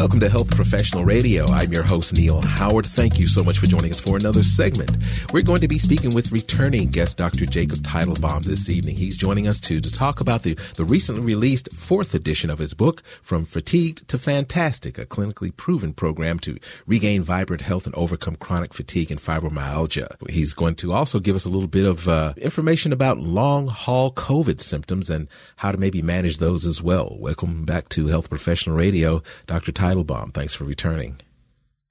Welcome to Health Professional Radio. I'm your host, Neil Howard. Thank you so much for joining us for another segment. We're going to be speaking with returning guest Dr. Jacob Teitelbaum this evening. He's joining us to, to talk about the, the recently released fourth edition of his book, From Fatigued to Fantastic, a clinically proven program to regain vibrant health and overcome chronic fatigue and fibromyalgia. He's going to also give us a little bit of uh, information about long haul COVID symptoms and how to maybe manage those as well. Welcome back to Health Professional Radio, Dr. Teitelbaum. Thanks for returning.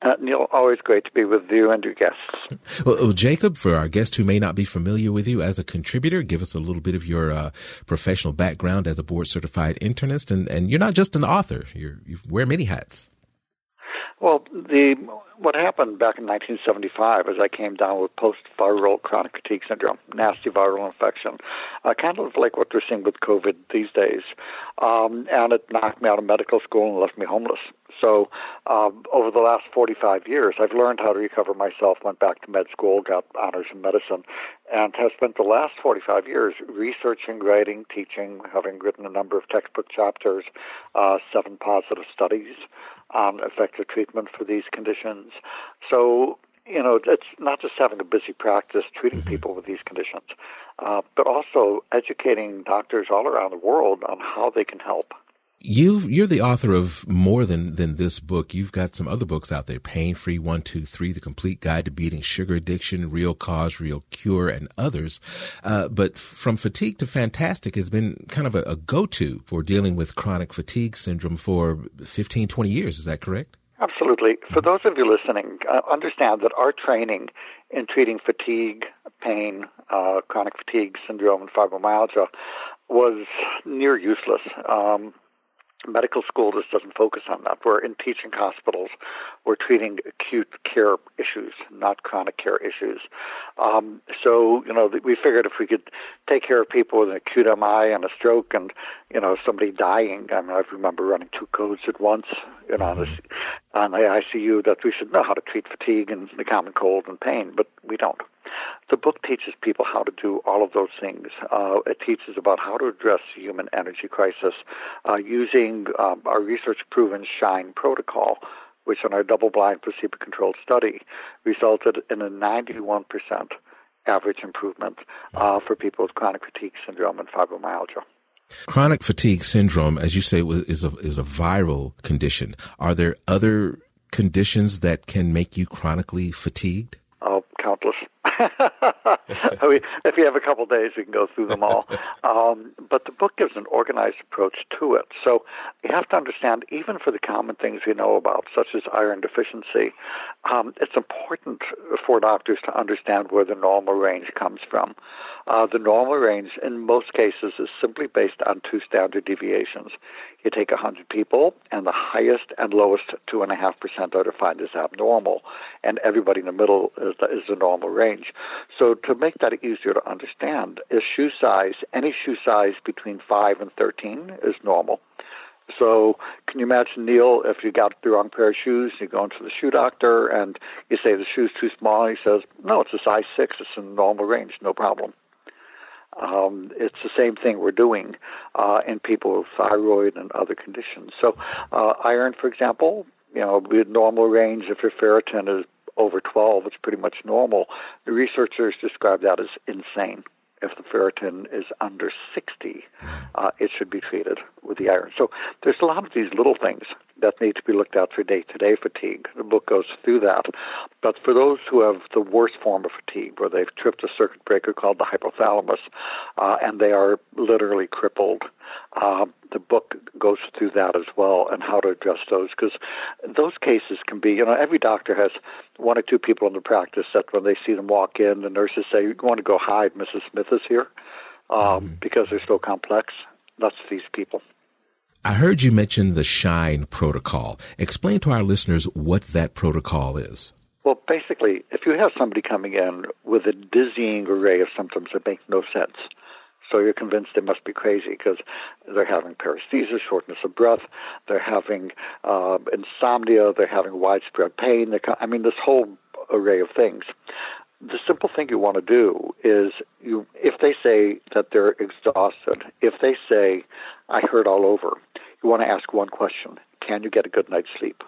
Uh, Neil, always great to be with you and your guests. Well, well, Jacob, for our guests who may not be familiar with you as a contributor, give us a little bit of your uh, professional background as a board certified internist. And, and you're not just an author, you're, you wear many hats. Well, the what happened back in 1975 is I came down with post-viral chronic fatigue syndrome, nasty viral infection, uh, kind of like what we're seeing with COVID these days, um, and it knocked me out of medical school and left me homeless. So, um, over the last 45 years, I've learned how to recover myself. Went back to med school, got honors in medicine, and have spent the last 45 years researching, writing, teaching, having written a number of textbook chapters, uh, seven positive studies on effective treatment for these conditions. So, you know, it's not just having a busy practice treating mm-hmm. people with these conditions, uh, but also educating doctors all around the world on how they can help. You've, you're the author of more than, than this book. You've got some other books out there, Pain Free 123, The Complete Guide to Beating Sugar Addiction, Real Cause, Real Cure, and others. Uh, but From Fatigue to Fantastic has been kind of a, a go-to for dealing with chronic fatigue syndrome for 15, 20 years. Is that correct? Absolutely. For those of you listening, uh, understand that our training in treating fatigue, pain, uh, chronic fatigue syndrome, and fibromyalgia was near useless. Um, medical school just doesn't focus on that. We're in teaching hospitals. We're treating acute care issues, not chronic care issues. Um, so, you know, we figured if we could take care of people with an acute MI and a stroke and, you know, somebody dying, I mean, I remember running two codes at once, you know, mm-hmm. on, the, on the ICU that we should know how to treat fatigue and the common cold and pain, but we don't. The book teaches people how to do all of those things. Uh, it teaches about how to address the human energy crisis uh, using um, our research proven SHINE protocol, which in our double blind placebo controlled study resulted in a 91% average improvement uh, for people with chronic fatigue syndrome and fibromyalgia. Chronic fatigue syndrome, as you say, is a, is a viral condition. Are there other conditions that can make you chronically fatigued? Mean, if you have a couple of days, we can go through them all. Um, but the book gives an organized approach to it. So you have to understand, even for the common things we know about, such as iron deficiency, um, it's important for doctors to understand where the normal range comes from. Uh, the normal range, in most cases, is simply based on two standard deviations. You take 100 people, and the highest and lowest 2.5% are defined as abnormal, and everybody in the middle is the, is the normal range. So, to make that easier to understand, is shoe size, any shoe size between 5 and 13 is normal. So, can you imagine, Neil, if you got the wrong pair of shoes, you go into the shoe doctor and you say the shoe's too small, he says, No, it's a size 6, it's in the normal range, no problem. Um, it's the same thing we're doing uh, in people with thyroid and other conditions. So, uh, iron, for example, you know, with normal range if your ferritin is over 12, it's pretty much normal. The researchers describe that as insane. If the ferritin is under 60, uh, it should be treated with the iron. So there's a lot of these little things that need to be looked at for day to day fatigue. The book goes through that. But for those who have the worst form of fatigue, where they've tripped a circuit breaker called the hypothalamus, uh, and they are literally crippled, uh, the book goes through that as well and how to address those because those cases can be, you know, every doctor has one or two people in the practice that when they see them walk in, the nurses say, You want to go hide, Mrs. Smith is here, um, mm-hmm. because they're so complex. That's these people. I heard you mention the SHINE protocol. Explain to our listeners what that protocol is. Well, basically, if you have somebody coming in with a dizzying array of symptoms that make no sense, so you're convinced they must be crazy because they're having paresthesia, shortness of breath, they're having uh, insomnia, they're having widespread pain. I mean, this whole array of things. The simple thing you want to do is you, if they say that they're exhausted, if they say, I hurt all over, you want to ask one question: Can you get a good night's sleep?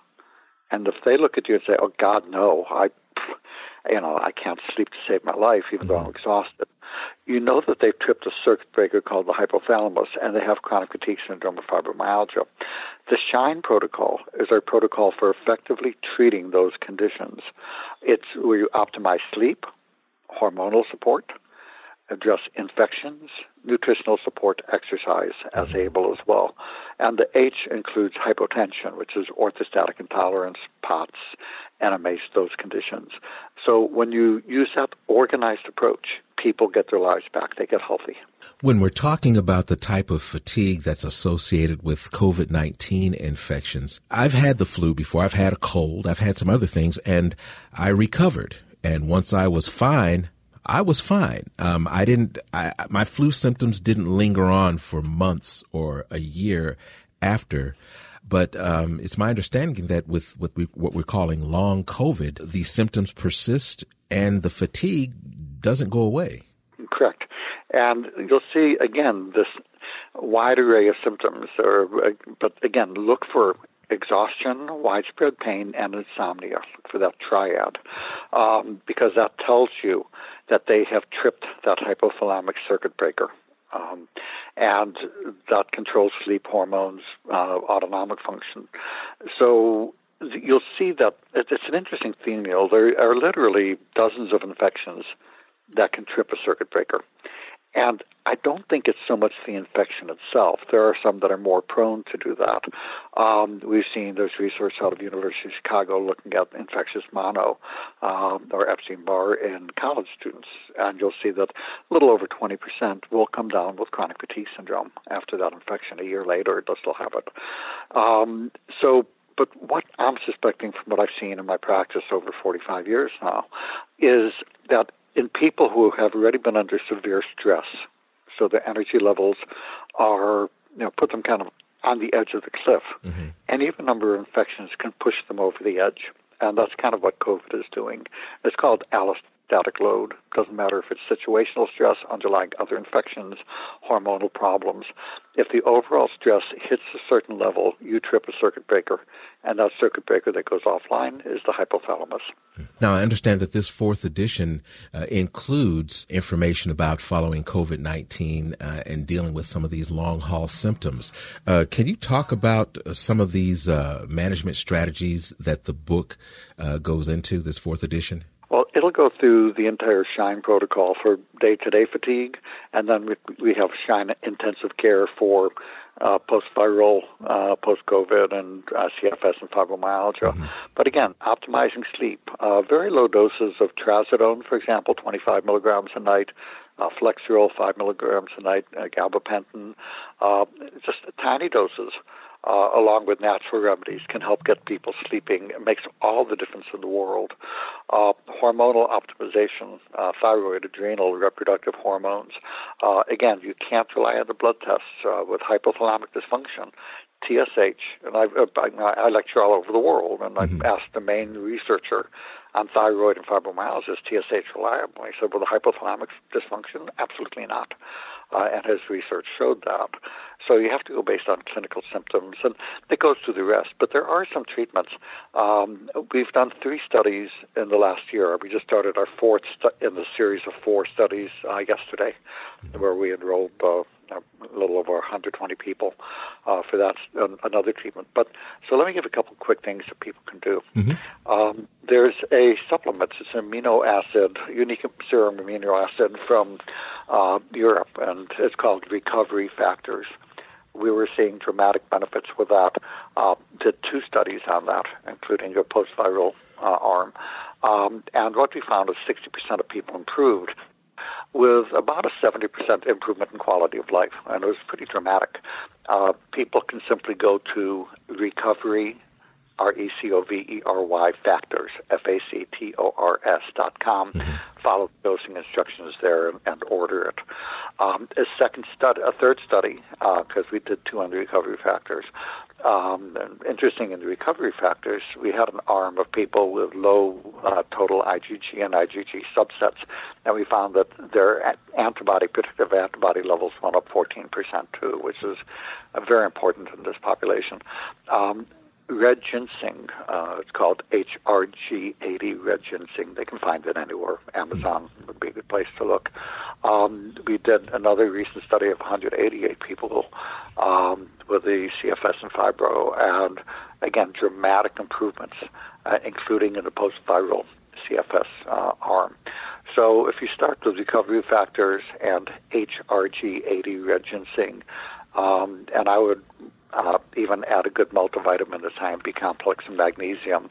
And if they look at you and say, "Oh God, no," I you know, I can't sleep to save my life, even mm-hmm. though I'm mm-hmm. exhausted. You know that they've tripped a circuit breaker called the hypothalamus, and they have chronic fatigue syndrome or fibromyalgia. The SHINE protocol is our protocol for effectively treating those conditions. It's where you optimize sleep, hormonal support, address infections, nutritional support, exercise as mm-hmm. able as well. And the H includes hypotension, which is orthostatic intolerance, POTS, NMAs, those conditions. So when you use that organized approach, people get their lives back. They get healthy. When we're talking about the type of fatigue that's associated with COVID 19 infections, I've had the flu before, I've had a cold, I've had some other things, and I recovered. And once I was fine, I was fine. Um, I didn't. I, my flu symptoms didn't linger on for months or a year after. But um, it's my understanding that with, with we, what we're calling long COVID, the symptoms persist and the fatigue doesn't go away. Correct. And you'll see again this wide array of symptoms. Or, but again, look for exhaustion, widespread pain, and insomnia Look for that triad, um, because that tells you that they have tripped that hypothalamic circuit breaker. Um, and that controls sleep hormones, uh, autonomic function. So you'll see that it's an interesting theme, Neil. There are literally dozens of infections that can trip a circuit breaker. And I don't think it's so much the infection itself. There are some that are more prone to do that. Um, we've seen there's research out of the University of Chicago looking at infectious mono um, or Epstein-Barr in college students, and you'll see that a little over 20% will come down with chronic fatigue syndrome after that infection. A year later, they'll still have it. Um, so but what I'm suspecting from what I've seen in my practice over 45 years now is that people who have already been under severe stress, so their energy levels are, you know, put them kind of on the edge of the cliff. Mm-hmm. Any of a number of infections can push them over the edge. And that's kind of what COVID is doing. It's called allostatic load. Doesn't matter if it's situational stress, underlying other infections, hormonal problems. If the overall stress hits a certain level, you trip a circuit breaker, and that circuit breaker that goes offline is the hypothalamus. Now, I understand that this fourth edition uh, includes information about following COVID 19 uh, and dealing with some of these long haul symptoms. Uh, can you talk about some of these uh, management strategies that the book uh, goes into, this fourth edition? Well, it'll go through the entire SHINE protocol for day to day fatigue, and then we, we have SHINE intensive care for uh, post viral, uh, post COVID, and uh, CFS and fibromyalgia. Mm-hmm. But again, optimizing sleep. Uh, very low doses of trazodone, for example, 25 milligrams a night. Uh, Flexeril, 5 milligrams a night, uh, gabapentin, uh, just tiny doses uh, along with natural remedies, can help get people sleeping. It makes all the difference in the world. Uh, hormonal optimization, uh, thyroid, adrenal, reproductive hormones. Uh, again, you can't rely on the blood tests uh, with hypothalamic dysfunction. TSH, and I've, uh, I, I lecture all over the world, and mm-hmm. I've asked the main researcher on thyroid and fibromyalgia, is TSH reliable? He said, well, the hypothalamic dysfunction, absolutely not uh, and his research showed that. So you have to go based on clinical symptoms, and it goes through the rest. But there are some treatments. Um, we've done three studies in the last year. We just started our fourth stu- in the series of four studies uh, yesterday, mm-hmm. where we enrolled uh, a little over 120 people uh, for that another treatment. But so let me give a couple quick things that people can do. Mm-hmm. Um, there's a supplement. It's an amino acid, unique serum amino acid from uh, Europe, and it's called Recovery Factors. We were seeing dramatic benefits with that. Uh, did two studies on that, including a post-viral uh, arm. Um, and what we found is 60% of people improved with about a 70% improvement in quality of life. And it was pretty dramatic. Uh, people can simply go to recovery R E C O V E R Y factors, F A C T O R S dot com. Mm-hmm. Follow the dosing instructions there and, order it. Um, a second study, a third study, because uh, we did two on the recovery factors. Um, interesting in the recovery factors, we had an arm of people with low uh, total IgG and IgG subsets, and we found that their antibody, predictive antibody levels went up 14% too, which is very important in this population. Um, red ginseng. Uh, it's called HRG80 red ginseng. They can find it anywhere. Amazon would be a good place to look. Um, we did another recent study of 188 people um, with the CFS and fibro, and again, dramatic improvements, uh, including in the post-viral CFS uh, arm. So if you start with recovery factors and HRG80 red ginseng, um, and I would uh, even add a good multivitamin, the Cyan B complex, and magnesium.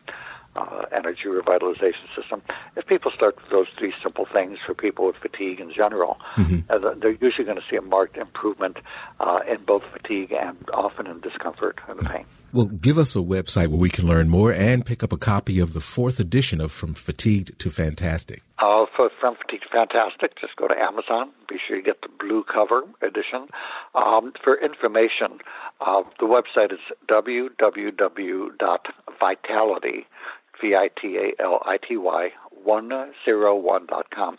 Uh, energy revitalization system. If people start with those three simple things for people with fatigue in general, mm-hmm. uh, they're usually going to see a marked improvement uh, in both fatigue and often in discomfort and pain. Well, give us a website where we can learn more and pick up a copy of the fourth edition of From Fatigued to Fantastic. Uh, for From Fatigued to Fantastic, just go to Amazon. Be sure you get the blue cover edition. Um, for information, uh, the website is www.vitality, V-I-T-A-L-I-T-Y, 101.com.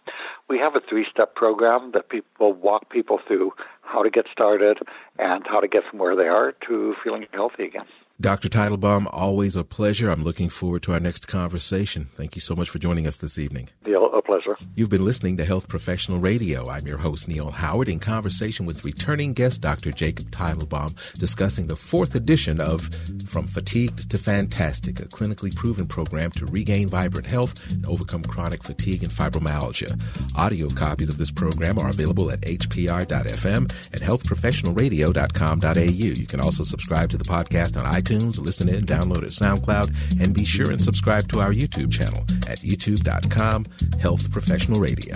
We have a three step program that people walk people through how to get started and how to get from where they are to feeling healthy again. Dr. Teitelbaum, always a pleasure. I'm looking forward to our next conversation. Thank you so much for joining us this evening. Neil, a pleasure. You've been listening to Health Professional Radio. I'm your host, Neil Howard, in conversation with returning guest Dr. Jacob Teitelbaum, discussing the fourth edition of From Fatigued to Fantastic, a clinically proven program to regain vibrant health and overcome chronic fatigue and fibromyalgia. Audio copies of this program are available at hpr.fm and healthprofessionalradio.com.au. You can also subscribe to the podcast on iTunes iTunes, listen in, download at SoundCloud, and be sure and subscribe to our YouTube channel at youtube.com Health Professional Radio.